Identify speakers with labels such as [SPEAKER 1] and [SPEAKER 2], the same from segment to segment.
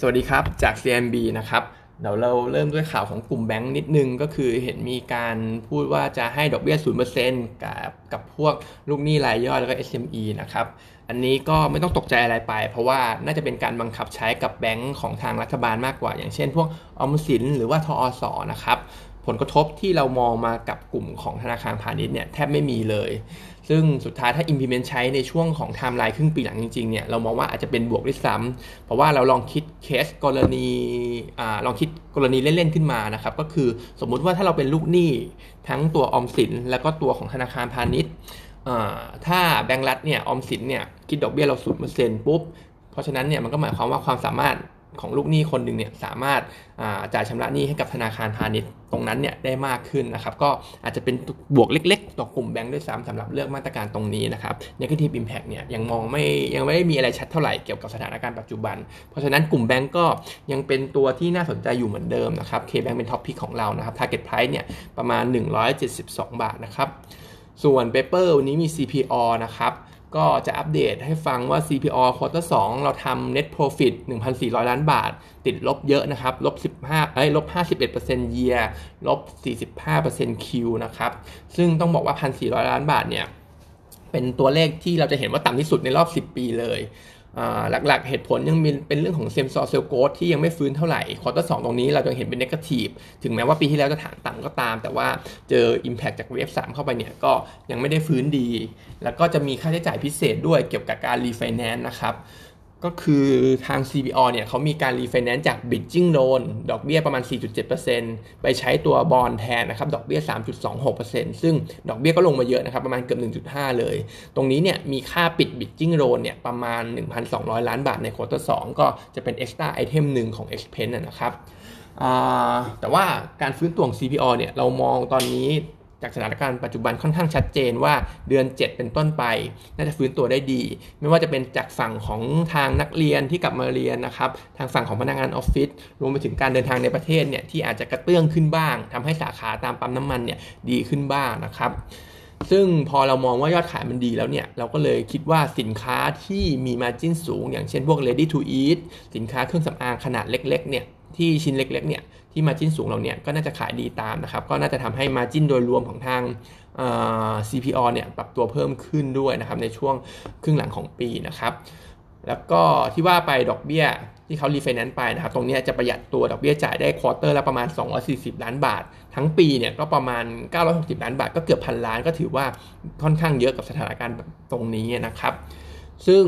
[SPEAKER 1] สวัสดีครับ จาก CMB นะครับ เดี๋ยวเราเริ่มด้วยข่าวของกลุ่มแบงค์นิดนึงก็คือเห็นมีการพูดว่าจะให้ดอกเบี้ย 0%กับกับพวกลูกหนี้รายย่อยแล้วก็ SME นะครับ อันนี้ก็ไม่ต้องตกใจอะไรไป เพราะว่าน่าจะเป็นการบังคับใช้กับแบงค์ของทางรัฐบาลมากกว่า อย่างเช่นพวกออมสินหรือว่าธอส.นะครับ ผลกระทบที่เรามองมากับกลุ่มของธนาคารพาณิชย์เนี่ยแทบไม่มีเลย ซึ่งสุดท้ายถ้า implement ใช้ในช่วงของไทม์ไลน์ครึ่งปีหลังจริงๆเนี่ยเรามองว่าอาจจะเป็นบวกด้วยซ้ำเพราะว่าเราลองคิดเคสกรณีอลองคิดกรณีเล่นๆขึ้นมานะครับก็คือสมมุติว่าถ้าเราเป็นลูกหนี้ทั้งตัวออมสิน แล้วก็ตัวของธนาคารพาณิชย์ถ้าแบงก์รัฐเนี่ยออมสินเนี่ยคิดดอกเบี้ยเราศูนย์เปอร์เซ็นต์ปุ๊บเพราะฉะนั้นเนี่ยมันก็หมายความว่าความสามารถ ของลูกหนี้คนหนึ่งเนี่ยสามารถจ่ายชำระหนี้ให้กับธนาคารพาณิชย์ตรงนั้นเนี่ยได้มากขึ้นนะครับ ก็อาจจะเป็นบวกเล็ก ๆ ต่อกลุ่มแบงค์ด้วยซ้ำสำหรับเลือกมาตรการตรงนี้นะครับ negative impact เนี่ยยังมองไม่ยังไม่ได้มีอะไรชัดเท่าไหร่เกี่ยวกับสถานการณ์ปัจจุบัน เพราะฉะนั้นกลุ่มแบงก์ก็ยังเป็นตัวที่น่าสนใจอยู่เหมือนเดิมนะครับ K-Bank เป็น top pick ของเรานะครับ target price เนี่ยประมาณ 172 บาทนะครับส่วน paper วันนี้มี CPALL นะครับ ก็จะอัปเดตให้ฟังว่า CPO ควอเตอร์2เราทำ net profit 1,400 ล้านบาท ติดลบเยอะนะครับ ลบ 15 เอ้ย ลบ 51% year ลบ 45% Q นะครับ ซึ่งต้องบอกว่า 1,400 ล้านบาทเนี่ย เป็นตัวเลขที่เราจะเห็นว่าต่ำที่สุดในรอบ 10 ปีเลย หลักๆ เหตุผลยังเป็นเรื่องของ same store sales growth ที่ยังไม่ฟื้นเท่าไหร่ quarter 2 ตรงนี้เราจะเห็นเป็น negative ถึงแม้ว่าปีที่แล้วจะฐานต่ำก็ตาม แต่ว่าเจอ Impact จาก wave 3เข้าไปเนี่ยก็ยังไม่ได้ฟื้นดี แล้วก็จะมีค่าใช้จ่ายพิเศษด้วยเกี่ยวกับการรีไฟแนนซ์นะครับ ก็คือทาง CPALL เนี่ยเขามีการรีไฟแนนซ์จาก bridging loan ดอกเบี้ยประมาณ 4.7%ไปใช้ตัวบอลแทนนะครับดอกเบี้ย 3.26%ซึ่งดอกเบี้ยก็ลงมาเยอะนะครับประมาณเกือบ 1.5 เลย ตรงนี้เนี่ยมีค่าปิด bridging loan เนี่ยประมาณ 1,200 ล้านบาทในควอเตอร์2ก็จะเป็น extra item หนึ่งของ expense นะครับแต่ว่าการฟื้นตัวของ CPO เนี่ยเรามองตอนนี้ จากสถานการณ์ปัจจุบันค่อนข้างชัดเจนว่าเดือน 7 เป็นต้นไป น่าจะฟื้นตัวได้ดี ไม่ว่าจะเป็นจากฝั่งของทางนักเรียนที่กลับมาเรียนนะครับทางฝั่งของพนักงานออฟฟิศรวมไปถึงการเดินทางในประเทศเนี่ยที่อาจจะกระเตื้องขึ้นบ้างทำให้สาขาตามปั๊มน้ำมันเนี่ยดีขึ้นบ้างนะครับซึ่งพอเรามองว่ายอดขายมันดีแล้วเนี่ย เราก็เลยคิดว่าสินค้าที่มีมาจิ้นสูง อย่างเช่นพวก ready to eat สินค้าเครื่องสำอางขนาดเล็กๆเนี่ย ที่ชิ้นเล็กๆเนี่ยที่มาจิ้นสูงเราเนี่ยก็น่าจะขายดีตามนะครับ ก็น่าจะทำให้มาจิ้นโดยรวมของทาง CPO เนี่ยปรับตัวเพิ่มขึ้นด้วยนะครับในช่วงครึ่งหลังของปีนะครับ แล้วก็ที่ว่าไปดอกเบี้ยที่เขารีไฟแนนซ์ไปนะครับ ตรงนี้จะประหยัดตัวดอกเบี้ยจ่ายได้ควอเตอร์ละประมาณ 240 ล้านบาท ทั้งปีเนี่ยก็ประมาณ 960 ล้านบาท ก็เกือบพันล้านก็ถือว่าค่อนข้างเยอะกับสถานการณ์ตรงนี้นะครับ ซึ่ง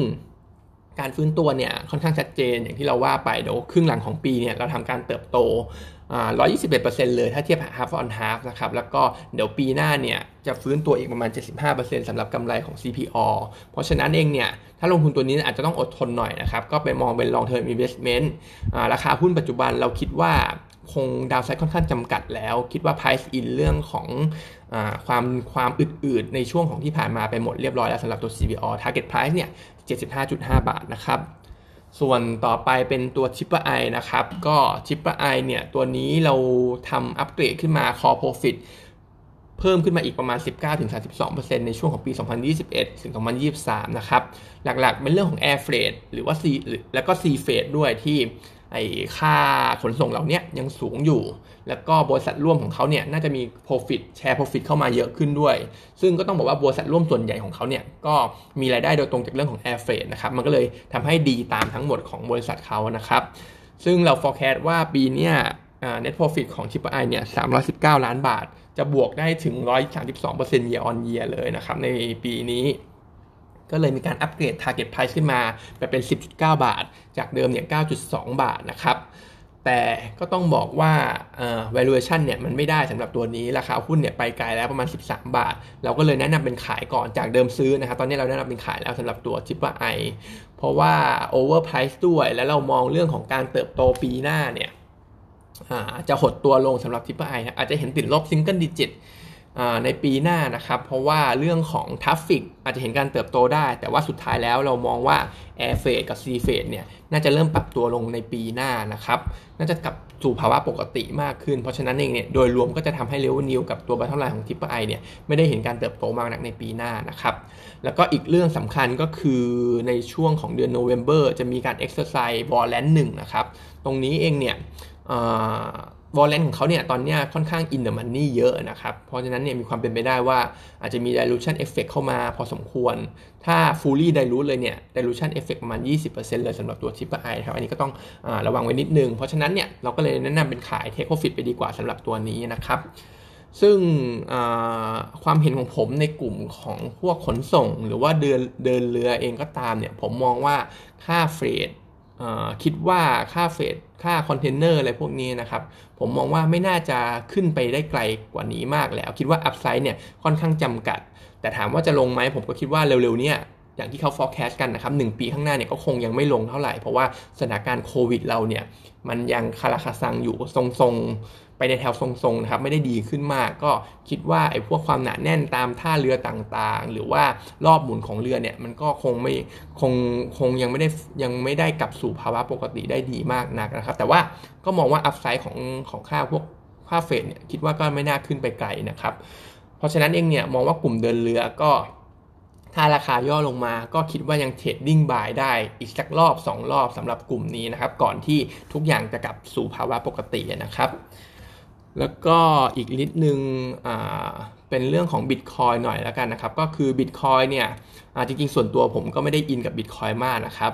[SPEAKER 1] การฟื้นตัวเนี่ยค่อนข้างชัดเจนอย่างที่เราว่าไปเดี๋ยวครึ่งหลังของปีเนี่ยเราทำการเติบโต 121%เลยถ้าเทียบ half on half นะครับแล้วก็เดี๋ยวปีหน้าเนี่ยจะฟื้นตัวอีกประมาณ 75%สำหรับกำไรของ CPALL เพราะฉะนั้นเองเนี่ยถ้าลงทุนตัวนี้อาจจะต้องอดทนหน่อยนะครับก็ไปมองเป็น long term investment ราคาหุ้นปัจจุบันเราคิดว่าคง downside ค่อนข้างจำกัดแล้ว คิดว่า price in เรื่องของอความความอึดๆในช่วงของที่ผ่านมาไปหมดเรียบร้อยแล้วสำหรับตัว CPALL target price เนี่ย 75.5 บาทนะครับ ส่วนต่อไปเป็นตัว Triple I นะครับ ก็Triple I เนี่ย ตัวนี้เราทำอัปเกรดขึ้นมา Core Profit เพิ่มขึ้นมาอีกประมาณ 19-32%ในช่วงของปี 2021 ถึง 2023 นะครับ หลักๆ เป็นเรื่องของ Air Freight หรือว่า C แล้วก็ Sea Freight ด้วยที่ ไอ้ค่าขนส่งเหล่านี้ยังสูงอยู่ แล้วก็บริษัทร่วมของเขาเนี่ยน่าจะมี profit share profit เข้ามาเยอะขึ้นด้วย ซึ่งก็ต้องบอกว่าบริษัทร่วมส่วนใหญ่ของเขาเนี่ยก็มีรายได้โดยตรงจากเรื่องของ air freight นะครับมันก็เลยทำให้ดีตามทั้งหมดของบริษัทเขานะครับซึ่งเรา forecast ว่าปีเนี้ย net profit ของ c h i p i เนี่ย319 ล้านบาท จะบวกได้ถึง 132% year on year เลยนะครับในปีนี้ ก็เลยมีการอัปเกรด target price ขึ้นมาไปเป็น 10.9 บาท จากเดิมเนี่ย 9.2 บาทนะครับ แต่ก็ต้องบอกว่า valuation เนี่ยมันไม่ได้สำหรับตัวนี้ ราคาหุ้นเนี่ยไปไกลแล้วประมาณ 13 บาท เราก็เลยแนะนำเป็นขายก่อนจากเดิมซื้อนะครับ ตอนนี้เราแนะนำเป็นขายแล้วสำหรับตัว Triple Iเพราะว่า over price ด้วย แล้วเรามองเรื่องของการเติบโตปีหน้าเนี่ยจะหดตัวลงสำหรับ Triple I อาจจะเห็นติดลบ single digit ในปีหน้านะครับ เพราะว่าเรื่องของ traffic อาจจะเห็นการเติบโตได้ แต่ว่าสุดท้ายแล้วเรามองว่า Air f r e i g กับ Sea f r e i g เนี่ยน่าจะเริ่มปรับตัวลงในปีหน้านะครับ น่าจะกลับสู่ภาวะปกติมากขึ้น เพราะฉะนั้นเองเนี่ยโดยรวมก็จะทำให้ revenue กับตัว bottom line ของ Triple I เนี่ยไม่ได้เห็นการเติบโตมากนักในปีหน้านะครับ แล้วก็อีกเรื่องสำคัญก็คือในช่วงของเดือนโนเวม ber จะมีการ exercise warrant หนึ่งนะครับ ตรงนี้เองเนี่ย warrant ของเขาเนี่ยตอนนี้ค่อนข้าง in the money เยอะนะครับ เพราะฉะนั้นเนี่ยมีความเป็นไปได้ว่าอาจจะมี dilution effect เข้ามาพอสมควร ถ้า fully dilute เลยเนี่ย dilution effect ประมาณ 20%เลยสำหรับตัว Triple I ครับ อันนี้ก็ต้องอระวังไว้นิดนึง เพราะฉะนั้นเนี่ยเราก็เลยแนะนำเป็นขาย take profit ไปดีกว่าสำหรับตัวนี้นะครับ ซึ่งความเห็นของผมในกลุ่มของพวกขนส่ง หรือว่าเดินเดินเรือเองก็ตามเนี่ยผมมองว่าค่า freight คิดว่าค่า freight ค่าคอนเทนเนอร์อะไรพวกนี้นะครับ ผมมองว่าไม่น่าจะขึ้นไปได้ไกลกว่านี้มากแล้ว คิดว่า upside เนี่ยค่อนข้างจำกัด แต่ถามว่าจะลงไหมผมก็คิดว่าเร็วๆเนี่ย อย่างที่เขา forecast กันนะครับหปีข้างหน้าเนี่ยก็คงยังไม่ลงเท่าไหร่ เพราะว่าสถานการณ์โควิดเราเนี่ยมันยังคาราคาซังอยู่ทรงๆ ไปในแถวทรงๆนะครับไม่ได้ดีขึ้นมาก ก็คิดว่าไอ้พวกความหนาแน่นตามท่าเรือต่างๆ หรือว่ารอบหมุนของเรือเนี่ยมันก็คงไม่คงคงยังไม่ได้ยังไม่ได้กลับสู่ภาวะปกติได้ดีมากนักนะครับ แต่ว่าก็มองว่า upside ของของค่าพวกค่า freight เนี่ยคิดว่าก็ไม่น่าขึ้นไปไกลนะครับ เพราะฉะนั้นเองเนี่ยมองว่ากลุ่มเดินเรือก็ ถ้าราคาย่อลงมาก็คิดว่ายัง trading buy ได้อีกสักรอบ 2 รอบสำหรับกลุ่มนี้นะครับ ก่อนที่ทุกอย่างจะกลับสู่ภาวะปกตินะครับ แล้วก็อีกนิดนึงเป็นเรื่องของบิตคอยน์หน่อยแล้วกันนะครับ ก็คือบิตคอยน์เนี่ยจริงๆ ส่วนตัวผมก็ไม่ได้อินกับบิตคอยน์มากนะครับ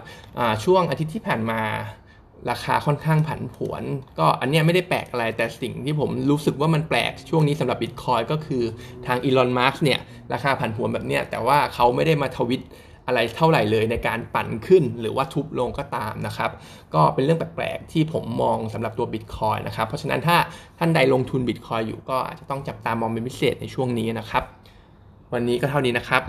[SPEAKER 1] ช่วงอาทิตย์ที่ผ่านมา ราคาค่อนข้างผันผวน ก็อันนี้ไม่ได้แปลกอะไร แต่สิ่งที่ผมรู้สึกว่ามันแปลกช่วงนี้สำหรับบิตคอยน์ก็คือทางอีลอนมัสก์เนี่ยราคาผันผวนแบบเนี้ยแต่ว่าเขาไม่ได้มาทวิตอะไรเท่าไหร่เลยในการปั่นขึ้นหรือว่าทุบลงก็ตามนะครับ ก็เป็นเรื่องแปลกๆที่ผมมองสำหรับตัวบิตคอยนะครับ เพราะฉะนั้นถ้าท่านใดลงทุนบิตคอยอยู่ก็อาจจะต้องจับตามองเป็นพิเศษในช่วงนี้นะครับ วันนี้ก็เท่านี้นะครับ